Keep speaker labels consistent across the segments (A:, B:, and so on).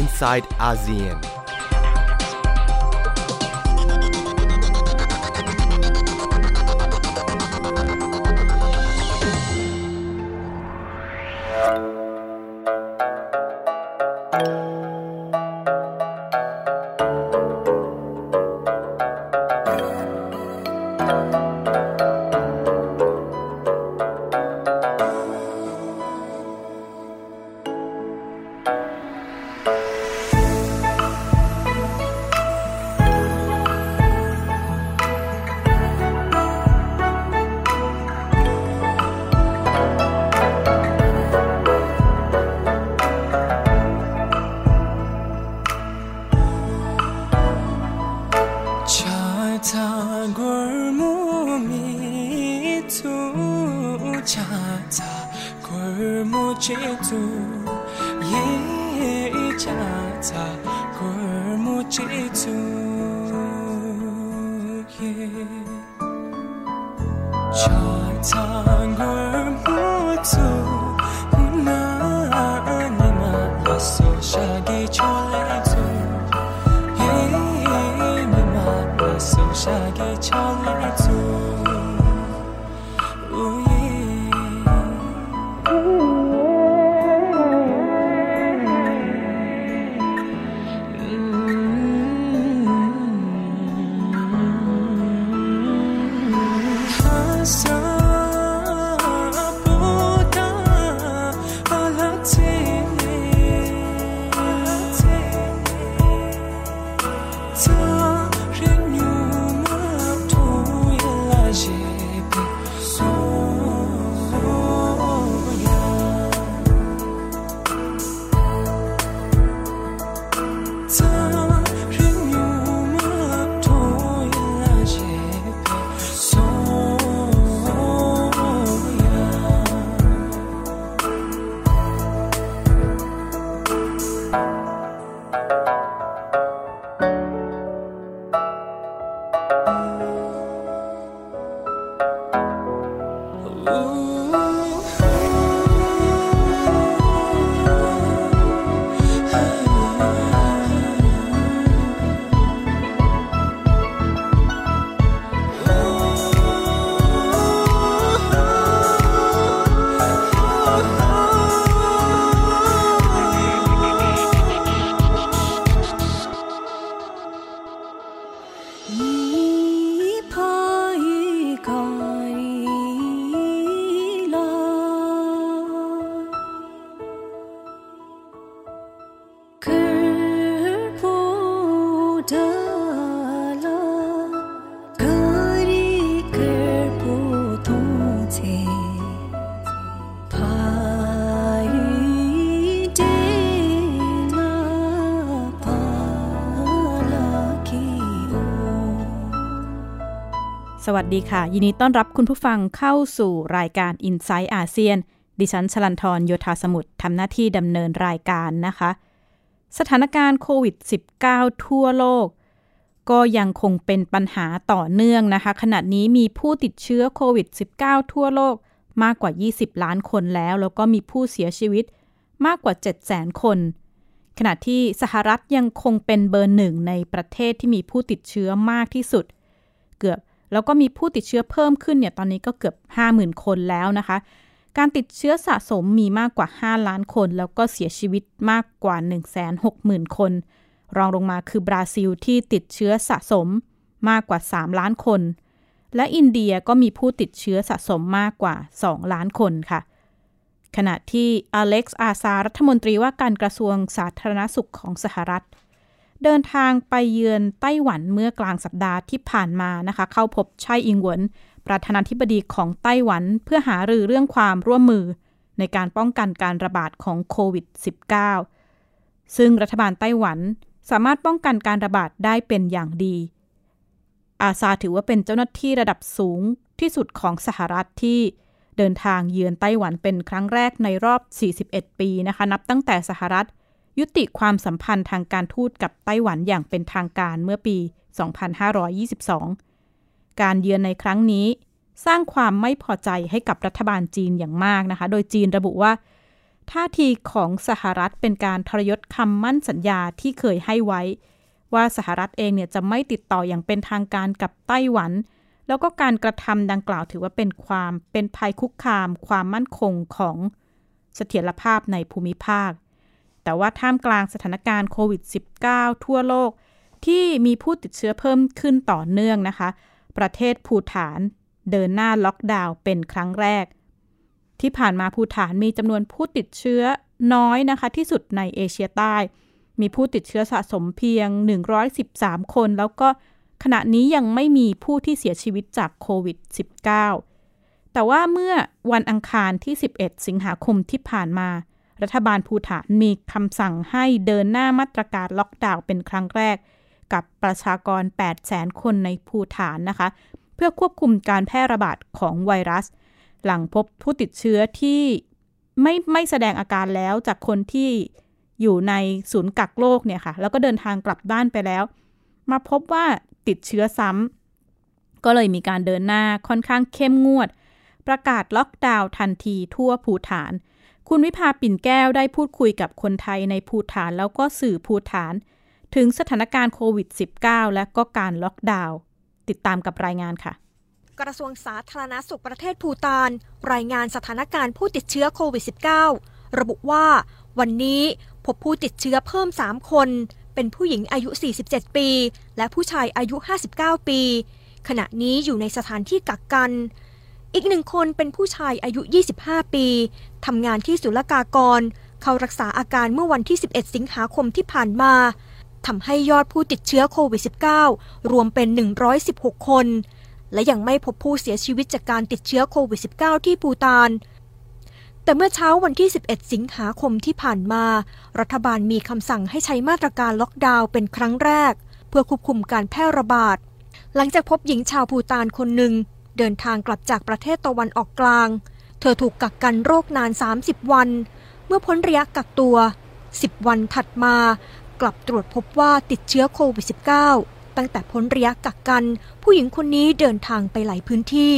A: inside ASEAN.
B: 扎
C: 古尔木民族查查古尔木民族，耶查查古尔木民族，耶查查古尔木族，你那尼玛梭沙吉。 무지하게 천리
B: วัสดีค่ะ ยินดีต้อนรับคุณผู้ฟังเข้าสู่รายการ i n s i ซต์อาเซียน ดิฉันชลันทรโยธาสมุทรทำหน้าที่ดำเนินรายการนะคะ สถานการณ์โควิด -19 ทั่วโลก ก็ยังคงเป็นปัญหาต่อเนื่องนะคะ ขณะนี้มีผู้ติดเชื้อโควิด -19 ทั่วโลกมากกว่า 20 ล้านคนแล้ว แล้วก็มีผู้เสียชีวิตมากกว่า 700,000 คน ขณะที่สหรัฐยังคงเป็นเบอร์หนึ่งในประเทศที่มีผู้ติดเชื้อมากที่สุด เกือบ แล้วก็มีผู้ติดเชื้อเพิ่มขึ้นเนี่ยตอนนี้ก็เกือบ 50,000 คนแล้วนะคะ การติดเชื้อสะสมมีมากกว่า 5 ล้านคน แล้วก็เสียชีวิตมากกว่า 160,000 คน รองลงมาคือบราซิลที่ติดเชื้อสะสมมากกว่า 3 ล้านคน และอินเดียก็มีผู้ติดเชื้อสะสมมากกว่า 2 ล้านคนค่ะขณะที่อเล็กซ์อาซารัฐมนตรีว่าการกระทรวงสาธารณสุขของสหรัฐ เดินทางไปเยือนไต้หวันเมื่อกลางสัปดาห์ที่ผ่านมานะคะ เข้าพบไช่อิงหวนประธานาธิบดีของไต้หวันเพื่อหารือเรื่องความร่วมมือ ในการป้องกันการระบาดของโควิด -19 ซึ่งรัฐบาลไต้หวันสามารถป้องกันการระบาดได้เป็นอย่างดี อาซาถือว่าเป็นเจ้าหน้าที่ระดับสูงที่สุดของสหรัฐที่เดินทางเยือนไต้หวันเป็นครั้งแรกในรอบ 41 ปีนะคะ นับตั้งแต่สหรัฐ ยุติความสัมพันธ์ทางการทูตกับไต้หวันอย่างเป็นทางการเมื่อปี 2522 การเยือนในครั้งนี้ สร้างความไม่พอใจให้กับรัฐบาลจีนอย่างมากนะคะ โดยจีนระบุว่า ท่าทีของสหรัฐเป็นการทรยศคำมั่นสัญญาที่เคยให้ไว้ ว่าสหรัฐเองเนี่ยจะไม่ติดต่ออย่างเป็นทางการกับไต้หวัน แล้วก็การกระทำดังกล่าวถือว่าเป็นความเป็นภัยคุกคาม ความมั่นคงของเสถียรภาพในภูมิภาค แต่ว่าท่ามกลางสถานการณ์โควิด -19 ทั่วโลก ที่มีผู้ติดเชื้อเพิ่มขึ้นต่อเนื่องนะคะ ประเทศภูฐานเดินหน้าล็อกดาวน์เป็นครั้งแรก ที่ผ่านมาภูฐานมีจำนวนผู้ติดเชื้อน้อยนะคะ ที่สุดในเอเชียใต้ มีผู้ติดเชื้อสะสมเพียง 113 คน แล้วก็ขณะนี้ยังไม่มีผู้ที่เสียชีวิตจากโควิด -19 แต่ว่าเมื่อวันอังคารที่ 11 สิงหาคมที่ผ่านมา รัฐบาลภูฐานมีคำสั่งให้เดินหน้ามาตรการล็อกดาวน์เป็นครั้งแรก กับประชากร 800,000 คนในภูฐานนะคะ เพื่อควบคุมการแพร่ระบาดของไวรัส หลังพบผู้ติดเชื้อที่ไม่ไม่แสดงอาการแล้วจากคนที่อยู่ในศูนย์กักโรคเนี่ยค่ะ แล้วก็เดินทางกลับบ้านไปแล้ว มาพบว่าติดเชื้อซ้ำก็เลยมีการเดินหน้าค่อนข้างเข้มงวด ประกาศล็อกดาวน์ทันทีทั่วภูฐาน คุณวิภาปิ่นแก้วได้พูดคุยกับคนไทยในภูฐานแล้วก็สื่อภูฐาน ถึงสถานการณ์โควิด -19 และก็การล็อกดาวน์ติดตามกับรายงานค่ะ
A: กระทรวงสาธารณสุขประเทศภูตาน รายงานสถานการณ์ผู้ติดเชื้อโควิด -19 ระบุว่า วันนี้พบผู้ติดเชื้อเพิ่ม 3 คน เป็นผู้หญิงอายุ 47 ปี และผู้ชายอายุ 59 ปี ขณะนี้อยู่ในสถานที่กักกัน อีกหนึ่งคนเป็นผู้ชายอายุ 25 ปีทำงานที่ศุลกากร เขารักษาอาการเมื่อวันที่ 11 สิงหาคมที่ผ่านมาทำให้ยอดผู้ติดเชื้อโควิด -19 รวมเป็น 116 คน และยังไม่พบผู้เสียชีวิตจากการติดเชื้อโควิด -19 ที่ปูตาน แต่เมื่อเช้าวันที่ 11 สิงหาคมที่ผ่านมา รัฐบาลมีคำสั่งให้ใช้มาตรการล็อกดาวน์เป็นครั้งแรก เพื่อควบคุมการแพร่ระบาด หลังจากพบหญิงชาวปูตานคนหนึ่ง เดินทางกลับจากประเทศตะวันออกกลาง เธอถูกกักกันโรคนาน 30 วัน เมื่อพ้นระยะกักตัว 10 วันถัดมา กลับตรวจพบว่าติดเชื้อโควิด -19 ตั้งแต่พ้นระยะกักกัน ผู้หญิงคนนี้เดินทางไปหลายพื้นที่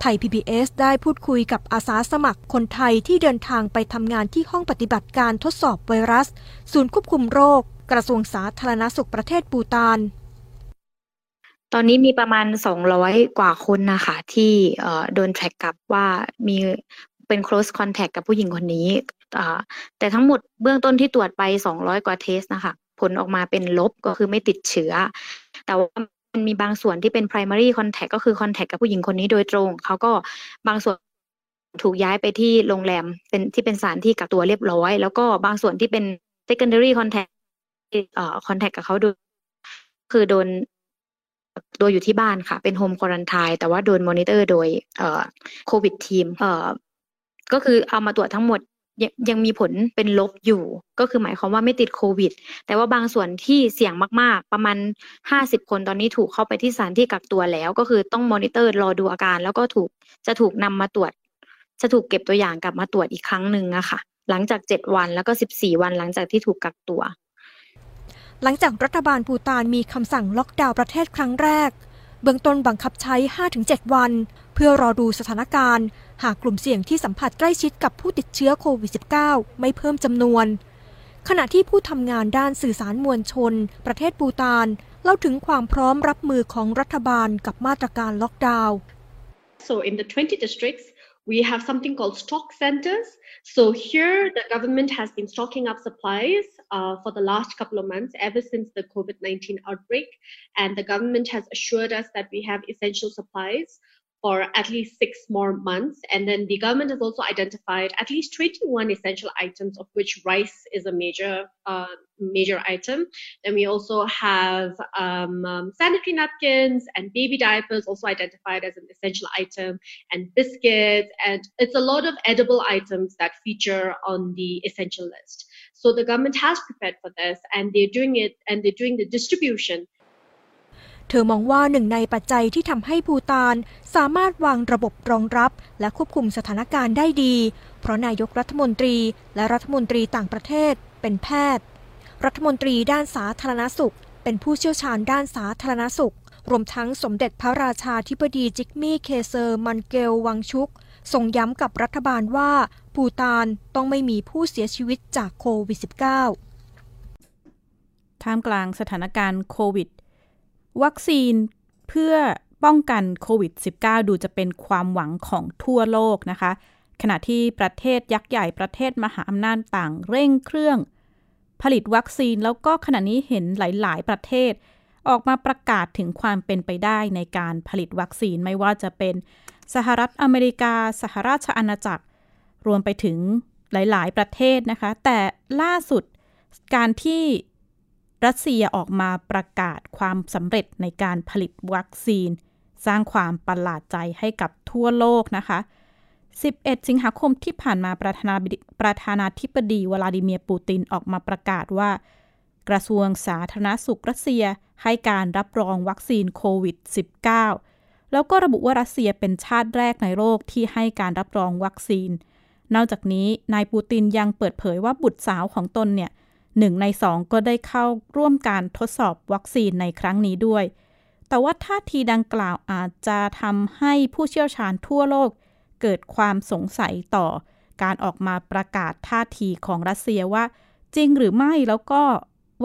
A: ไทย PBS ได้พูดคุยกับอาสาสมัครคนไทยที่เดินทางไปทำงานที่ห้องปฏิบัติการทดสอบไวรัส ศูนย์ควบคุมโรค กระทรวงสาธารณสุขประเทศปูตาน
D: ตอนนี้มีประมาณ200กว่าคนนะคะที่โดนแทร็กกลับว่ามีเป็น close contact กับผู้หญิงคนนี้ แต่ทั้งหมดเบื้องต้นที่ตรวจไป200กว่าเทสนะคะ ผลออกมาเป็นลบก็คือไม่ติดเชื้อ แต่ว่ามันมีบางส่วนที่เป็น primary contact ก็คือ contact กับผู้หญิงคนนี้โดยตรง เขาก็บางส่วนถูกย้ายไปที่โรงแรมเป็นที่เป็นสถานที่กักตัวเรียบร้อย แล้วก็บางส่วนที่เป็น secondary contact เอ่อ contact กับเขาโดยคือโดน โดยอยู่ที่บ้านค่ะ เป็นโฮมควอนทายแต่ว่าโดนมอนิเตอร์โดยเอ่อโควิดทีมเอ่อก็คือเอามาตรวจทั้งหมดยังยังมีผลเป็นลบอยู่ ก็คือหมายความว่าไม่ติดโควิด แต่ว่าบางส่วนที่เสี่ยงมากๆ ประมาณห้าสิบคนตอนนี้ถูกเข้าไปที่สถานที่กักตัวแล้ว ก็คือต้องมอนิเตอร์รอดูอาการ แล้วก็ถูกจะถูกนำมาตรวจ จะถูกเก็บตัวอย่างกลับมาตรวจอีกครั้งหนึ่งอะค่ะ หลังจากเจ็ดวันแล้วก็สิบสี่วันหลังจากที่ถูกกักตัว
A: หลังจากรัฐบาลภูตานมีคำสั่งล็อกดาวน์ประเทศครั้งแรก เบื้องต้นบังคับใช้ 5-7 วัน เพื่อรอดูสถานการณ์ หากกลุ่มเสี่ยงที่สัมผัสใกล้ชิดกับผู้ติดเชื้อโควิด -19 ไม่เพิ่มจำนวน ขณะที่ผู้ทำงานด้านสื่อสารมวลชน ประเทศปูตานเล่าถึงความพร้อมรับมือของรัฐบาลกับมาตรการล็อกดาวน์
E: So in the 20 districts we have something called stock centers. So here the government has been stocking up supplies uh, for the last couple of months, ever since the COVID 19 outbreak. And the government has assured us that we have essential supplies for at least six more months. And then the government has also identified at least 21 essential items, of which rice is a major uh, major item. Then we also have um, um, sanitary napkins and baby diapers also identified as an essential item, and biscuits, and it's a lot of edible items that feature on the essential list. So the government has prepared for this, and they're doing it, and they're doing the distribution
A: เธอมองว่าหนึ่งในปัจจัยที่ทำให้ภูตานสามารถวางระบบรองรับ และควบคุมสถานการณ์ได้ดี เพราะนายกรัฐมนตรีและรัฐมนตรีต่างประเทศเป็นแพทย์ รัฐมนตรีด้านสาธารณสุข เป็นผู้เชี่ยวชาญด้านสาธารณสุข รวมทั้งสมเด็จพระราชาธิบดีจิกมี่เคเซอร์มันเกลวังชุกทรงย้ำกับรัฐบาลว่าภูตานต้องไม่มีผู้เสียชีวิตจากโควิด -19
B: ท่ามกลางสถานการณ์โควิด วัคซีนเพื่อป้องกันโควิด -19 ดูจะเป็นความหวังของทั่วโลกนะคะ ขณะที่ประเทศยักษ์ใหญ่ประเทศมหาอำนาจต่างเร่งเครื่อง ผลิตวัคซีนแล้วก็ขณะนี้เห็นหลาย ๆ ประเทศ ออกมาประกาศถึงความเป็นไปได้ในการผลิตวัคซีนไม่ว่าจะเป็น สหรัฐอเมริกา สหราชอาณาจักร รวมไปถึงหลาย ๆ ประเทศนะคะ แต่ล่าสุดการที่ รัสเซียออกมาประกาศความสำเร็จในการผลิตวัคซีน สร้างความประหลาดใจให้กับทั่วโลกนะคะ 11 สิงหาคมที่ผ่านมาประธานาประธานาธิบดีวลาดิเมียร์ปูตินออกมาประกาศว่า กระทรวงสาธารณสุขรัสเซียให้การรับรองวัคซีนโควิด -19 แล้วก็ระบุว่ารัสเซียเป็นชาติแรกในโลกที่ให้การรับรองวัคซีน นอกจากนี้นายปูตินยังเปิดเผยว่าบุตรสาวของตนเนี่ย หนึ่งในสองก็ได้เข้าร่วมการทดสอบวัคซีนในครั้งนี้ด้วย แต่ว่าท่าทีดังกล่าวอาจจะทำให้ผู้เชี่ยวชาญทั่วโลก เกิดความสงสัยต่อ การออกมาประกาศท่าทีของรัสเซียว่า จริงหรือไม่แล้วก็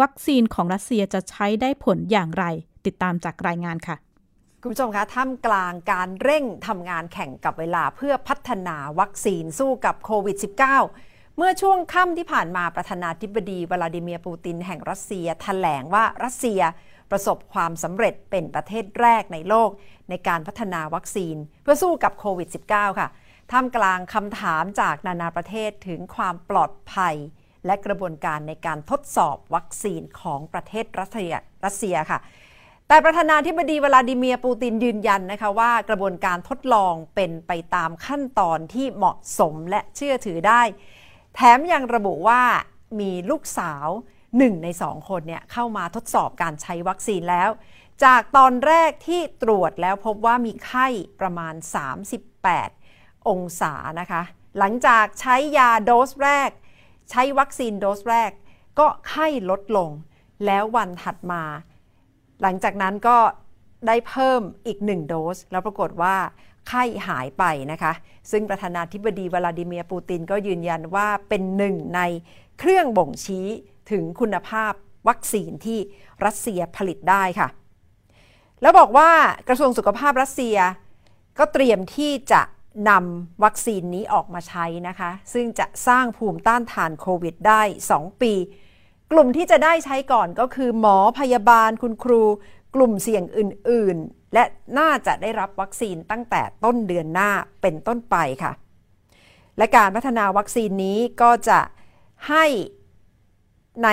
B: วัคซีนของรัสเซียจะใช้ได้ผลอย่างไร ติดตามจากรายงานค่ะ
F: คุณผู้ชมคะท่ามกลางการเร่งทำงานแข่งกับเวลาเพื่อพัฒนาวัคซีนสู้กับโควิด -19 เมื่อช่วงค่ำที่ผ่านมาประธานาธิบดีวลาดิเมียร์ปูตินแห่งรัสเซียแถลงว่ารัสเซียประสบความสำเร็จเป็นประเทศแรกในโลก ในการพัฒนาวัคซีน เพื่อสู้กับโควิด -19 ค่ะท่ามกลางคำถามจากนานาประเทศถึงความปลอดภัย และกระบวนการในการทดสอบวัคซีนของประเทศรัสเซียรัสเซียค่ะ แต่ประธานาธิบดีวลาดิเมียร์ปูตินยืนยันนะคะว่ากระบวนการทดลองเป็นไปตามขั้นตอนที่เหมาะสมและเชื่อถือได้ แถมยังระบุว่ามีลูกสาวหนึ่งในสองคนเนี่ยเข้ามาทดสอบการใช้วัคซีนแล้ว จากตอนแรกที่ตรวจแล้วพบว่ามีไข้ประมาณ 38 องศานะคะ หลังจากใช้ยาโดสแรก ใช้วัคซีนโดสแรก ก็ไข้ลดลง แล้ววันถัดมา หลังจากนั้นก็ได้เพิ่มอีกหนึ่งโดส แล้วปรากฏว่า ไข้หายไปนะคะ ซึ่งประธานาธิบดีวลาดิเมียร์ปูตินก็ยืนยันว่าเป็นหนึ่งในเครื่องบ่งชี้ถึงคุณภาพวัคซีนที่รัสเซียผลิตได้ค่ะ แล้วบอกว่ากระทรวงสุขภาพรัสเซีย ก็เตรียมที่จะนำวัคซีนนี้ออกมาใช้นะคะ ซึ่งจะสร้างภูมิต้านทานโควิดได้ 2 ปี กลุ่มที่จะได้ใช้ก่อนก็คือหมอพยาบาลคุณครู กลุ่มเสี่ยงอื่น และน่าจะได้รับวัคซีนตั้งแต่ต้นเดือนหน้าเป็นต้นไปค่ะ และการพัฒนาวัคซีนนี้ก็จะให้ใน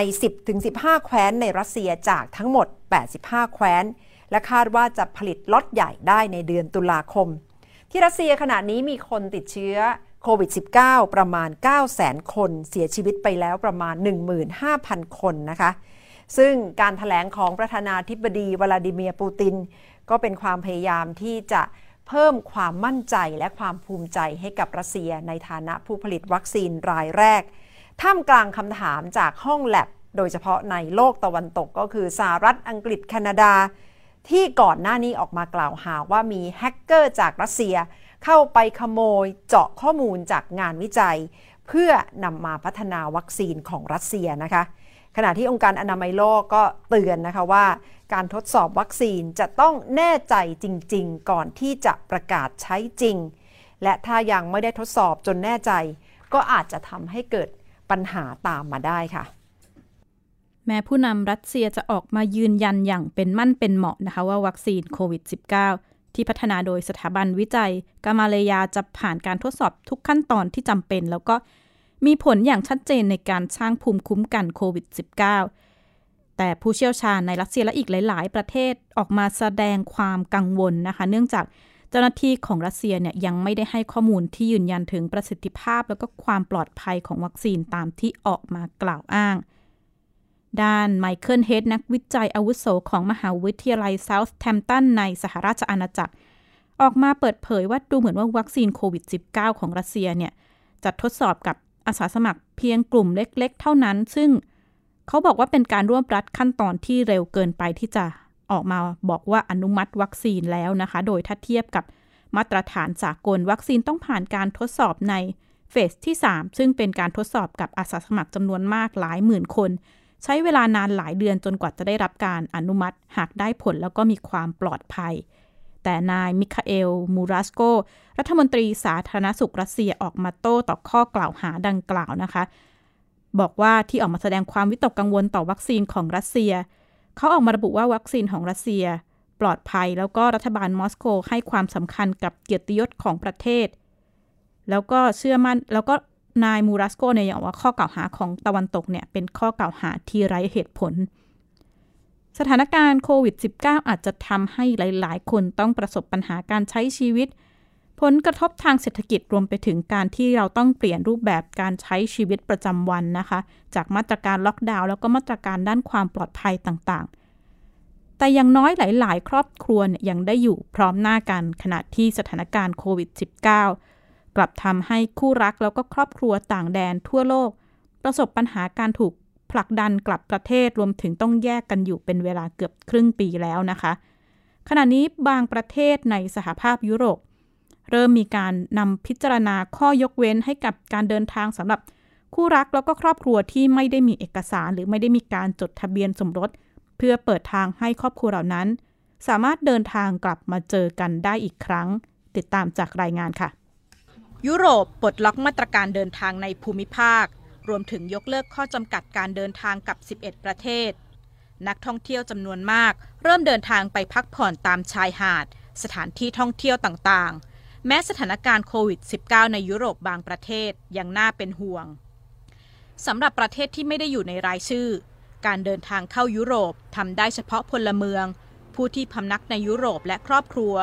F: 10-15 แคว้นในรัสเซียจากทั้งหมด 85 แคว้น และคาดว่าจะผลิตล็อตใหญ่ได้ในเดือนตุลาคม ที่รัสเซียขณะนี้มีคนติดเชื้อโควิด -19 ประมาณ 900,000 คน เสียชีวิตไปแล้วประมาณ 15,000 คนนะคะ ซึ่งการถแถลงของประธานาธิบดีวลาดิเมียร์ปูติน ก็เป็นความพยายามที่จะเพิ่มความมั่นใจและความภูมิใจให้กับรัสเซียในฐานะผู้ผลิตวัคซีนรายแรก ท่ามกลางคำถามจากห้องแลบโดยเฉพาะในโลกตะวันตกก็คือสหรัฐอังกฤษแคนาดา ที่ก่อนหน้านี้ออกมากล่าวหาว่ามีแฮกเกอร์จากรัสเซีย เข้าไปขโมยเจาะข้อมูลจากงานวิจัย เพื่อนำมาพัฒนาวัคซีนของรัสเซียนะคะ ขณะที่องค์การอนามัยโลกก็เตือนนะคะว่า การทดสอบวัคซีนจะต้องแน่ใจจริง ๆ ก่อนที่จะประกาศใช้จริง และถ้ายังไม่ได้ทดสอบจนแน่ใจ ก็อาจจะทำให้เกิดปัญหาตามมาได้ค่ะ
B: แม้ผู้นำรัสเซียจะออกมายืนยันอย่างเป็นมั่นเป็นเหมาะนะคะว่าวัคซีนโควิด -19 ที่พัฒนาโดยสถาบันวิจัยกามาเลยาจะผ่านการทดสอบทุกขั้นตอนที่จำเป็น แล้วก็ มีผลอย่างชัดเจนในการสร้างภูมิคุ้มกันโควิด -19 แต่ผู้เชี่ยวชาญในรัสเซียและอีกหลาย ๆ ประเทศออกมาแสดงความกังวลนะคะ เนื่องจากเจ้าหน้าที่ของรัสเซียเนี่ยยังไม่ได้ให้ข้อมูลที่ยืนยันถึงประสิทธิภาพ แล้วก็ความปลอดภัยของวัคซีนตามที่ออกมากล่าวอ้าง ด้านไมเคิลเฮดนักวิจัยอาวุโสของมหาวิทยาลัยเซาท์แทมตันในสหราชอาณาจักร ออกมาเปิดเผยว่าดูเหมือนว่าวัคซีนโควิด -19 ของรัสเซียเนี่ยจะทดสอบกับ อาสาสมัครเพียงกลุ่มเล็ก ๆ เท่านั้น ซึ่งเขาบอกว่าเป็นการร่วมรัดขั้นตอนที่เร็วเกินไปที่จะออกมาบอกว่าอนุมัติวัคซีนแล้วนะคะ โดยถ้าเทียบกับมาตรฐานสากล วัคซีนต้องผ่านการทดสอบในเฟสที่ 3 ซึ่งเป็นการทดสอบกับอาสาสมัครจำนวนมากหลายหมื่นคน ใช้เวลานานหลายเดือนจนกว่าจะได้รับการอนุมัติ หากได้ผลแล้วก็มีความปลอดภัย แต่นายมิคาเอล มูรัสโก รัฐมนตรีสาธารณสุขรัสเซียออกมาโต้ต่อข้อกล่าวหาดังกล่าวนะคะ บอกว่าที่ออกมาแสดงความวิตกกังวลต่อวัคซีนของรัสเซีย เขาออกมาระบุว่าวัคซีนของรัสเซีย ปลอดภัยแล้วก็รัฐบาลมอสโกให้ความสำคัญกับเกียรติยศของประเทศ แล้วก็เชื่อมั่นแล้วก็นายมูรัสโกเนี่ยอย่างว่าข้อกล่าวหาของตะวันตกเนี่ยเป็นข้อกล่าวหาที่ไร้เหตุผล สถานการณ์โควิด -19 อาจจะทำให้หลาย ๆ คนต้องประสบปัญหาการใช้ชีวิต ผลกระทบทางเศรษฐกิจรวมไปถึงการที่เราต้องเปลี่ยนรูปแบบการใช้ชีวิตประจำวันนะคะ จากมาตรการล็อกดาวน์แล้วก็มาตรการด้านความปลอดภัยต่าง ๆ แต่ยังน้อยหลาย ๆ ครอบครัวยยังได้อยู่พร้อมหน้ากันขณะที่สถานการณ์โควิด -19 กลับทำให้คู่รักแล้วก็ครอบครัวต่างแดนทั่วโลก ประสบปัญหาการถูก ผลักดันกลับประเทศรวมถึงต้องแยกกันอยู่เป็นเวลาเกือบครึ่งปีแล้วนะคะ ขณะนี้บางประเทศในสหภาพยุโรป เริ่มมีการนำพิจารณาข้อยกเว้นให้กับการเดินทางสำหรับคู่รักแล้วก็ครอบครัวที่ไม่ได้มีเอกสารหรือไม่ได้มีการจดทะเบียนสมรส เพื่อเปิดทางให้ครอบครัวเหล่านั้น สามารถเดินทางกลับมาเจอกันได้อีกครั้ง ติดตามจากรายงานค่ะ ยุโรปปลดล็อกมาตรการเดินทางในภูมิภาค รวมถึงยกเลิกข้อจำกัดการเดินทางกับ 11 ประเทศ นักท่องเที่ยวจำนวนมาก เริ่มเดินทางไปพักผ่อนตามชายหาด สถานที่ท่องเที่ยวต่างๆ แม้สถานการณ์โควิด -19 ในยุโรปบางประเทศยังน่าเป็นห่วงสำหรับประเทศที่ไม่ได้อยู่ในรายชื่อ การเดินทางเข้ายุโรปทำได้เฉพาะพลเมือง ผู้ที่พำนักในยุโรปและครอบครัว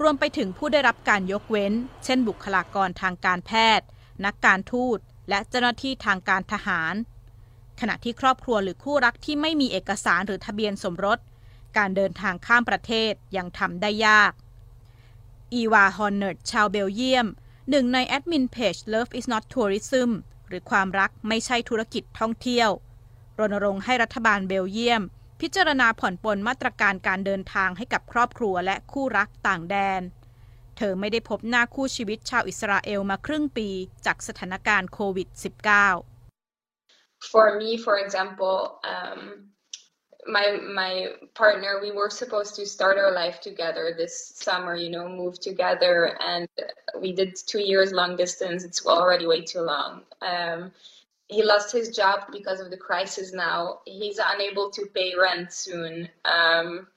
B: รวมไปถึงผู้ได้รับการยกเว้น เช่นบุคลากรทางการแพทย์ นักการทูต และเจ้าหน้าที่ทางการทหาร ขณะที่ครอบครัวหรือคู่รักที่ไม่มีเอกสารหรือทะเบียนสมรส การเดินทางข้ามประเทศยังทำได้ยาก อีวา ฮอนเนิร์ด ชาวเบลเยียม หนึ่งในแอดมินเพจ Love is not tourism หรือความรักไม่ใช่ธุรกิจท่องเที่ยว รณรงค์ให้รัฐบาลเบลเยียม พิจารณาผ่อนปลนมาตรการการเดินทางให้กับครอบครัวและคู่รักต่างแดน เธอไม่ได้พบหน้าคู่ชีวิตชาวอิสราเอลมาครึ่งปีจากสถานการณ์โควิด -19
G: For me for example um, my my partner we were supposed to start our life together this summer you know move together and we did two years long distance it's already way too long um, he lost his job because of the crisis now. He's unable to pay rent soon. Um,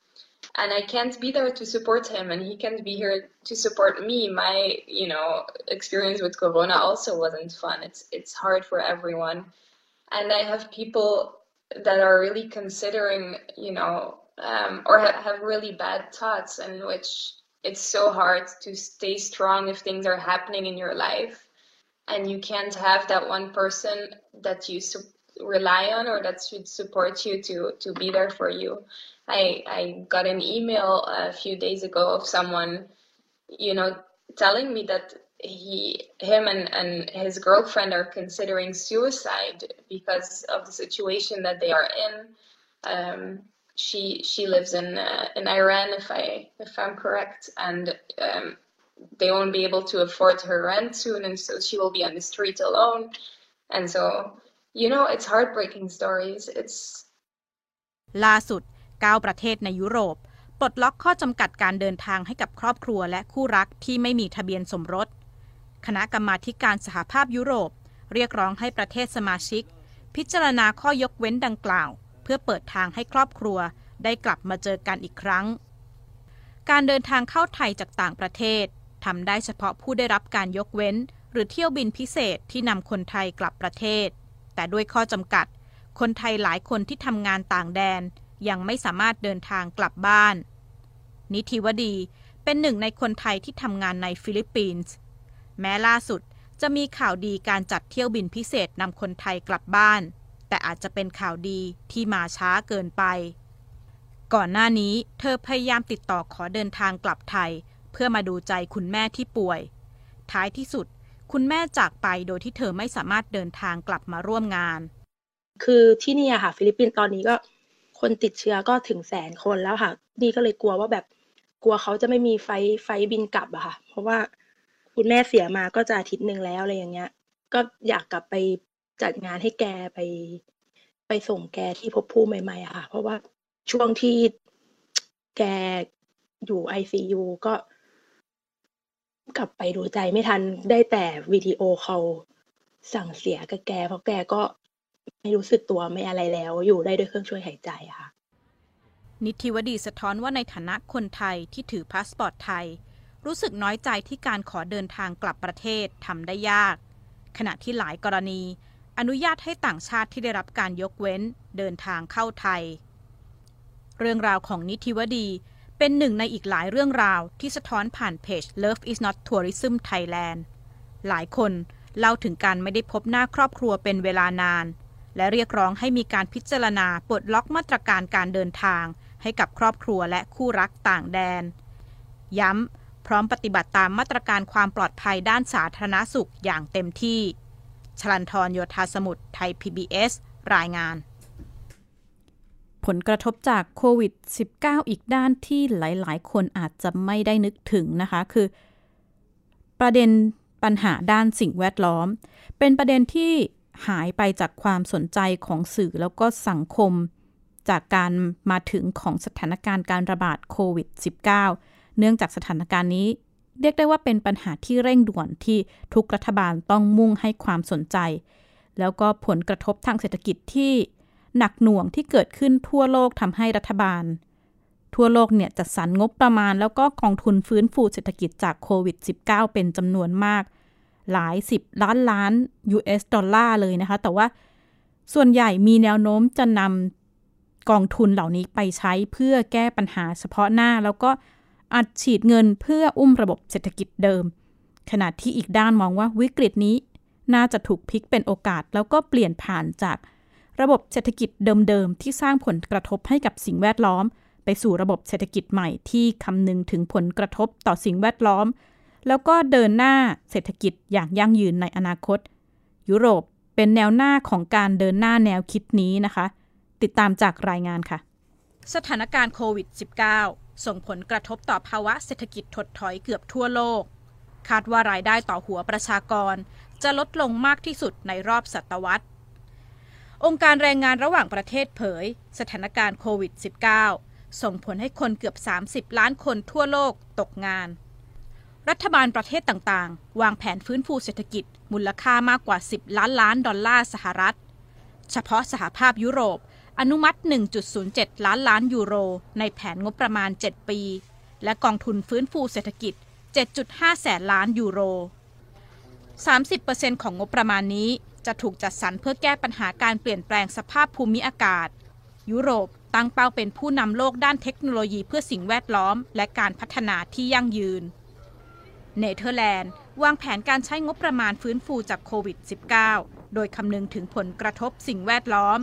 G: and I can't be there to support him and he can't be here to support me. My, you know, experience with Corona also wasn't fun. It's it's hard for everyone. And I have people that are really considering, you know, um, or ha- have really bad thoughts in which it's so hard to stay strong if things are happening in your life and you can't have that one person that you su- rely on or that should support you to to be there for you. I I got an email a few days ago of someone, you know, telling me that he him and, and his girlfriend are considering suicide because of the situation that they are in. Um, she she lives in uh, in Iran if I if I'm correct and um, they won't be able to afford her rent soon and so she will be on the street alone and so you know it's heartbreaking stories it's
B: ล่าสุด 9 ประเทศในยุโรปปลดล็อกข้อจำกัดการเดินทางให้กับครอบครัวและคู่รักที่ไม่มีทะเบียนสมรส คณะกรรมาการสหภาพยุโรป เรียกร้องให้ประเทศสมาชิก พิจารณาข้อยกเว้นดังกล่าว เพื่อเปิดทางให้ครอบครัวได้กลับมาเจอกันอีกครั้ง การเดินทางเข้าไทยจากต่างประเทศทำได้เฉพาะผู้ได้รับการยกเว้น หรือเที่ยวบินพิเศษที่นำคนไทยกลับประเทศ แต่ด้วยข้อจำกัด คนไทยหลายคนที่ทำงานต่างแดนยังไม่สามารถเดินทางกลับบ้าน นิธิวดีเป็นหนึ่งในคนไทยที่ทำงานในฟิลิปปินส์ แม้ล่าสุดจะมีข่าวดีการจัดเที่ยวบินพิเศษนำคนไทยกลับบ้าน แต่อาจจะเป็นข่าวดีที่มาช้าเกินไป ก่อนหน้านี้เธอพยายามติดต่อขอเดินทางกลับไทย เพื่อมาดูใจคุณแม่ที่ป่วย ท้ายที่สุด คุณแม่จากไปโดยที่เธอไม่สามารถเดินทางกลับมาร่วมงาน
H: คือที่นี่ค่ะ ฟิลิปปินส์ตอนนี้ก็คนติดเชื้อก็ถึงแสนคนแล้วค่ะ นี่ก็เลยกลัวว่าแบบกลัวเขาจะไม่มีไฟไฟบินกลับอะค่ะ เพราะว่าคุณแม่เสียมาก็จะอาทิตย์หนึ่งแล้วอะไรอย่างเงี้ย ก็อยากกลับไปจัดงานให้แกไป ไปส่งแกที่ภพภูมิใหม่ๆอะค่ะ เพราะว่าช่วงที่แกอยู่ไอซียูก็ กลับไปดูใจไม่ทันได้แต่วิดีโอคอลสั่งเสียกับแก เพราะแกก็ไม่รู้สึกตัวไม่อะไรแล้ว อยู่ได้ด้วยเครื่องช่วยหายใจค่ะ
B: นิติวดีสะท้อนว่าในฐานะคนไทยที่ถือพาสปอร์ตไทย รู้สึกน้อยใจที่การขอเดินทางกลับประเทศทำได้ยาก ขณะที่หลายกรณี อนุญาตให้ต่างชาติที่ได้รับการยกเว้น เดินทางเข้าไทย เรื่องราวของนิติวดี เป็นหนึ่งในอีกหลายเรื่องราวที่สะท้อนผ่านเพจ Love is not tourism Thailand หลายคนเล่าถึงการไม่ได้พบหน้าครอบครัวเป็นเวลานาน และเรียกร้องให้มีการพิจารณาปลดล็อกมาตรการการเดินทาง ให้กับครอบครัวและคู่รักต่างแดน ย้ำ พร้อมปฏิบัติตามมาตรการความปลอดภัยด้านสาธารณสุขอย่างเต็มที่ ชลันทรโยธาสมุทรไทย PBS รายงาน ผลกระทบจากโควิด -19 อีกด้านที่หลาย ๆ คนอาจจะไม่ได้นึกถึงนะคะ คือ ประเด็นปัญหาด้านสิ่งแวดล้อม เป็นประเด็นที่หายไปจากความสนใจของสื่อแล้วก็สังคม จากการมาถึงของสถานการณ์การระบาดโควิด -19 เนื่องจากสถานการณ์นี้ เรียกได้ว่าเป็นปัญหาที่เร่งด่วนที่ทุกรัฐบาลต้องมุ่งให้ความสนใจ แล้วก็ผลกระทบทางเศรษฐกิจที่ หนักหน่วงที่เกิดขึ้นทั่วโลกทำให้รัฐบาล ทั่วโลกเนี่ยจัดสรรงบประมาณ แล้วก็กองทุนฟื้นฟูเศรษฐกิจจากโควิด -19 เป็นจำนวนมาก หลายสิบล้านล้าน US ดอลลาร์เลยนะคะ แต่ว่าส่วนใหญ่มีแนวโน้มจะนำกองทุนเหล่านี้ไปใช้เพื่อแก้ปัญหาเฉพาะหน้า แล้วก็อัดฉีดเงินเพื่ออุ้มระบบเศรษฐกิจเดิม ขณะที่อีกด้านมองว่าวิกฤตนี้น่าจะถูกพลิกเป็นโอกาสแล้วก็เปลี่ยนผ่านจาก ระบบเศรษฐกิจเดิมๆที่สร้างผลกระทบให้กับสิ่งแวดล้อม ไปสู่ระบบเศรษฐกิจใหม่ที่คำนึงถึงผลกระทบต่อสิ่งแวดล้อม แล้วก็เดินหน้าเศรษฐกิจอย่างยั่งยืนในอนาคต ยุโรปเป็นแนวหน้าของการเดินหน้าแนวคิดนี้นะคะ ติดตามจากรายงานค่ะ สถานการณ์โควิด -19 ส่งผลกระทบต่อภาวะเศรษฐกิจถดถอยเกือบทั่วโลก คาดว่ารายได้ต่อหัวประชากร จะลดลงมากที่สุดในรอบศตวรรษ องค์การแรงงานระหว่างประเทศเผย สถานการณ์โควิด -19 ส่งผลให้คนเกือบ 30 ล้านคนทั่วโลกตกงาน รัฐบาลประเทศต่างๆ วางแผนฟื้นฟูเศรษฐกิจ มูลค่ามากกว่า 10 ล้านล้านดอลลาร์สหรัฐ เฉพาะสหภาพยุโรป อนุมัติ 1.07 ล้านล้านยูโร ในแผนงบประมาณ 7 ปี และกองทุนฟื้นฟูเศรษฐกิจ 7.5 แสนล้านยูโร 30%ของงบประมาณนี้ จะถูกจัดสรรเพื่อแก้ปัญหาการเปลี่ยนแปลงสภาพภูมิอากาศ ยุโรปตั้งเป้าเป็นผู้นำโลกด้านเทคโนโลยีเพื่อสิ่งแวดล้อม และการพัฒนาที่ยั่งยืน เนเธอร์แลนด์วางแผนการใช้งบประมาณฟื้นฟูจากโควิด -19 โดยคำนึงถึงผลกระทบสิ่งแวดล้อม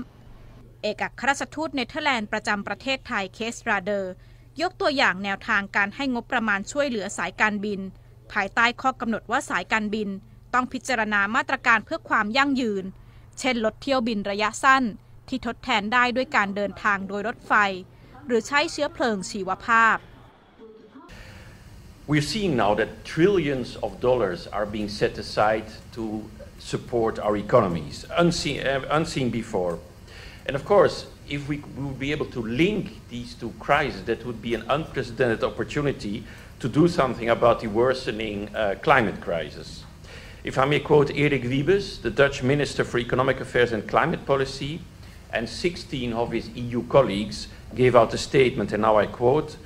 B: เอกอัครราชทูตเนเธอร์แลนด์ประจำประเทศไทยเคสราเดอร์ยกตัวอย่างแนวทางการให้งบประมาณช่วยเหลือสายการบิน ภายใต้ข้อกำหนดว่าสายการบิน ต้องพิจารณามาตรการเพื่อความยั่งยืน เช่นลดเที่ยวบินระยะสั้น ที่ทดแทนได้ด้วยการเดินทางโดยรถไฟ หรือใช้เชื้อเพลิงชีวภาพ
I: We're seeing now that trillions of dollars are being set aside to support our economies, unseen, uh, unseen before. And of course, if we would be able to link these two crises, that would be an unprecedented opportunity to do something about the worsening uh, climate crisis. If I may quote Erik Wiebes, the Dutch Minister for Economic Affairs and Climate Policy, and 16 of his EU colleagues gave out a statement, and now I quote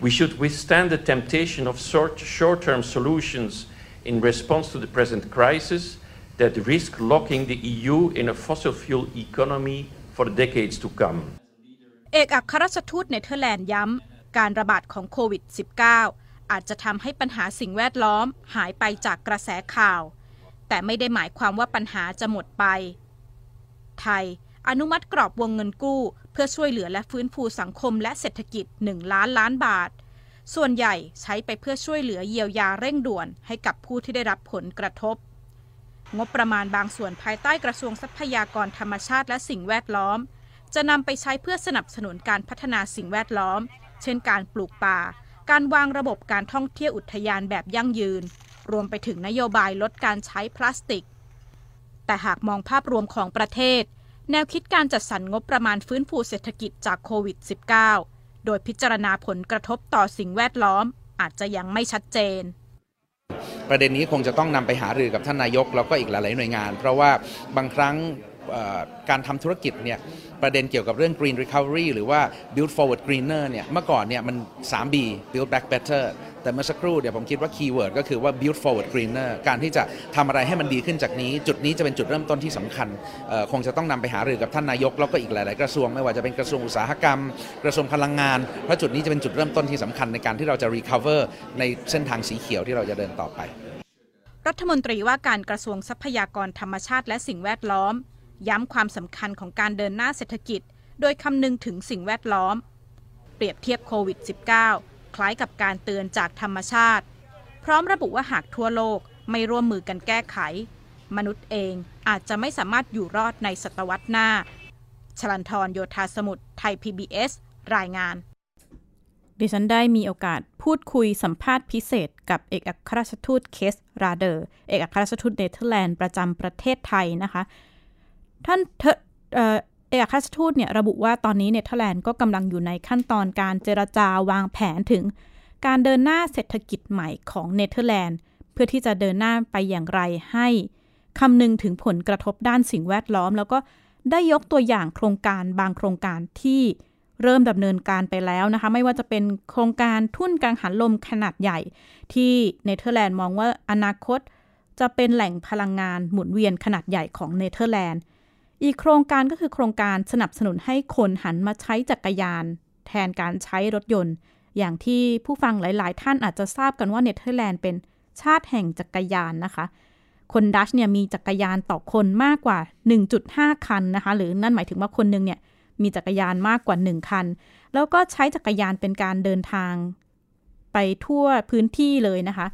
I: We should withstand the temptation of short term solutions in response to the present crisis that risk locking the EU in a fossil fuel economy for the decades to come.
B: เอกอัครราชทูตเนเธอร์แลนด์ย้ำการระบาดของโควิด -19 อาจจะทำให้ปัญหาสิ่งแวดล้อมหายไปจากกระแสข่าว แต่ไม่ได้หมายความว่าปัญหาจะหมดไป ไทย อนุมัติกรอบวงเงินกู้ เพื่อช่วยเหลือและฟื้นฟูสังคมและเศรษฐกิจ 1 ล้านล้านบาท ส่วนใหญ่ใช้ไปเพื่อช่วยเหลือเยียวยาเร่งด่วนให้กับผู้ที่ได้รับผลกระทบ งบประมาณบางส่วนภายใต้กระทรวงทรัพยากรธรรมชาติและสิ่งแวดล้อม จะนำไปใช้เพื่อสนับสนุนการพัฒนาสิ่งแวดล้อม เช่น การปลูกป่า การวางระบบการท่องเที่ยวอุทยานแบบยั่งยืน รวมไปถึงนโยบายลดการใช้พลาสติก แต่หากมองภาพรวมของประเทศ แนวคิดการจัดสรรงบประมาณฟื้นฟูเศรษฐกิจจากโควิด -19 โดยพิจารณาผลกระทบต่อสิ่งแวดล้อม อาจจะยังไม่ชัดเจน
J: ประเด็นนี้คงจะต้องนำไปหารือกับท่านนายกแล้วก็อีกหลาย ๆ หน่วยงาน เพราะว่าบางครั้งการทำธุรกิจเนี่ยประเด็นเกี่ยวกับเรื่อง green recovery หรือว่า build forward greener เนี่ยเมื่อก่อนเนี่ยมัน 3B build back better แต่เมื่อสักครู่เดี๋ยวผมคิดว่าคีย์เวิร์ดก็คือว่า build forward greener การที่จะทำอะไรให้มันดีขึ้นจากนี้ จุดนี้จะเป็นจุดเริ่มต้นที่สำคัญคงจะต้องนำไปหารือกับท่านนายกแล้วก็อีกหลาย ๆ กระทรวงไม่ว่าจะเป็นกระทรวงอุตสาหกรรม กระทรวงพลังงานเพราะจุดนี้จะเป็นจุดเริ่มต้นที่สำคัญในการที่เราจะ recover ในเส้นทางสีเขียวที่เราจะเดินต่อไป
B: รัฐมนตรีว่าการกระทรวงทรัพยากรธรรมชาติและสิ่งแวดล้อม ย้ำความสำคัญของการเดินหน้าเศรษฐกิจ โดยคำนึงถึงสิ่งแวดล้อม เปรียบเทียบโควิด -19 คล้ายกับการเตือนจากธรรมชาติ พร้อมระบุว่าหากทั่วโลกไม่ร่วมมือกันแก้ไข มนุษย์เองอาจจะไม่สามารถอยู่รอดในศตวรรษหน้า ชลันทรโยธาสมุทรไทย PBS รายงาน ดิฉันได้มีโอกาสพูดคุยสัมภาษณ์พิเศษ กับเอกอัครราชทูตเคสราเดอร์ เอกอัครราชทูตเนเธอร์แลนด์ประจำประเทศไทยนะคะ ท่านเอ กอัครราชทูตเนี่ยระบุว่าตอนนี้เนเธอร์แลนด์ก็กำลังอยู่ในขั้นตอนการเจรจาวางแผนถึง การเดินหน้าเศรษฐกิจใหม่ของเนเธอร์แลนด์เพื่อที่จะเดินหน้าไปอย่างไรให้คำนึงถึงผลกระทบด้านสิ่งแวดล้อม แล้วก็ได้ยกตัวอย่างโครงการบางโครงการที่เริ่มดำเนินการไปแล้วนะคะ ไม่ว่าจะเป็นโครงการทุ่นกังหันลมขนาดใหญ่ ที่เนเธอร์แลนด์มองว่าอนาคต จะเป็นแหล่งพลังงานหมุนเวียนขนาดใหญ่ของเนเธอร์แลนด์ อีกโครงการก็คือโครงการสนับสนุนให้คนหันมาใช้จักรยาน แทนการใช้รถยนต์ อย่างที่ผู้ฟังหลาย ๆ ท่านอาจจะทราบกันว่าเนเธอร์แลนด์เป็นชาติแห่งจักรยานนะคะ คนดัชเนี่ยมีจักรยานต่อคนมากกว่า 1.5 คันนะคะ หรือนั่นหมายถึงว่าคนหนึ่งเนี่ยมีจักรยานมากกว่า 1 คัน แล้วก็ใช้จักรยานเป็นการเดินทาง ไปทั่วพื้นที่เลยนะคะ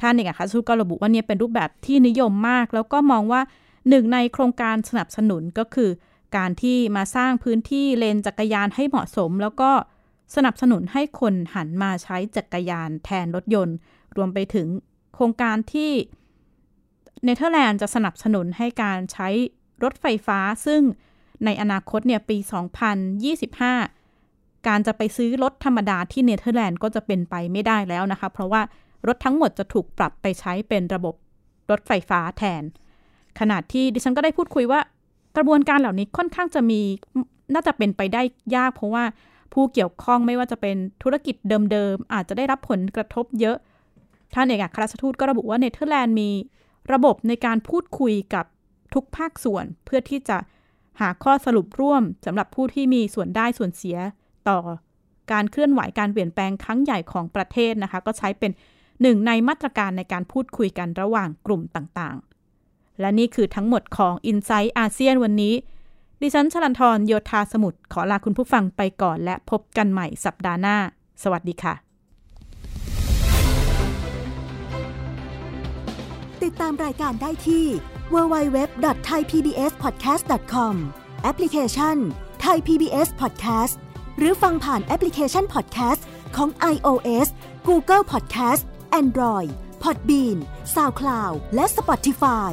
B: ท่านเอกอัครราชทูตก็ระบุว่าเนี่ยเป็นรูปแบบที่นิยมมาก แล้วก็มองว่า หนึ่งในโครงการสนับสนุนก็คือ การที่มาสร้างพื้นที่เลนจักรยานให้เหมาะสม แล้วก็สนับสนุนให้คนหันมาใช้จักรยานแทนรถยนต์ รวมไปถึงโครงการที่เนเธอร์แลนด์จะสนับสนุนให้การใช้รถไฟฟ้า ซึ่งในอนาคตเนี่ยปี 2025 การจะไปซื้อรถธรรมดาที่เนเธอร์แลนด์ก็จะเป็นไปไม่ได้แล้วนะคะ เพราะว่ารถทั้งหมดจะถูกปรับไปใช้เป็นระบบรถไฟฟ้าแทน ขนาดที่ดิฉันก็ได้พูดคุยว่า กระบวนการเหล่านี้ค่อนข้างจะมีน่าจะเป็นไปได้ยาก เพราะว่าผู้เกี่ยวข้องไม่ว่าจะเป็นธุรกิจเดิมๆ อาจจะได้รับผลกระทบเยอะ ท่านเอกอัครราชทูตก็ระบุว่าเนเธอร์แลนด์มีระบบในการพูดคุยกับทุกภาคส่วน เพื่อที่จะหาข้อสรุปร่วมสำหรับผู้ที่มีส่วนได้ส่วนเสียต่อการเคลื่อนไหวการเปลี่ยนแปลงครั้งใหญ่ของประเทศนะคะ ก็ใช้เป็นหนึ่งในมาตรการในการพูดคุยกันระหว่างกลุ่มต่าง และนี่คือทั้งหมดของ i n s i ซต์อาเซียนวันนี้ ดิฉันชลันทรโยธาสมุทรขอลาคุณผู้ฟังไปก่อนและพบกันใหม่สัปดาห์หน้า สวัสดีค่ะ
K: ติดตามรายการได้ที่ www.thaipbspodcast.com แอปพลิเคชัน Thai PBS Podcast หรือฟังผ่านแอปพลิเคชัน Podcast ของ iOS Google Podcast Android Podbean SoundCloud และ Spotify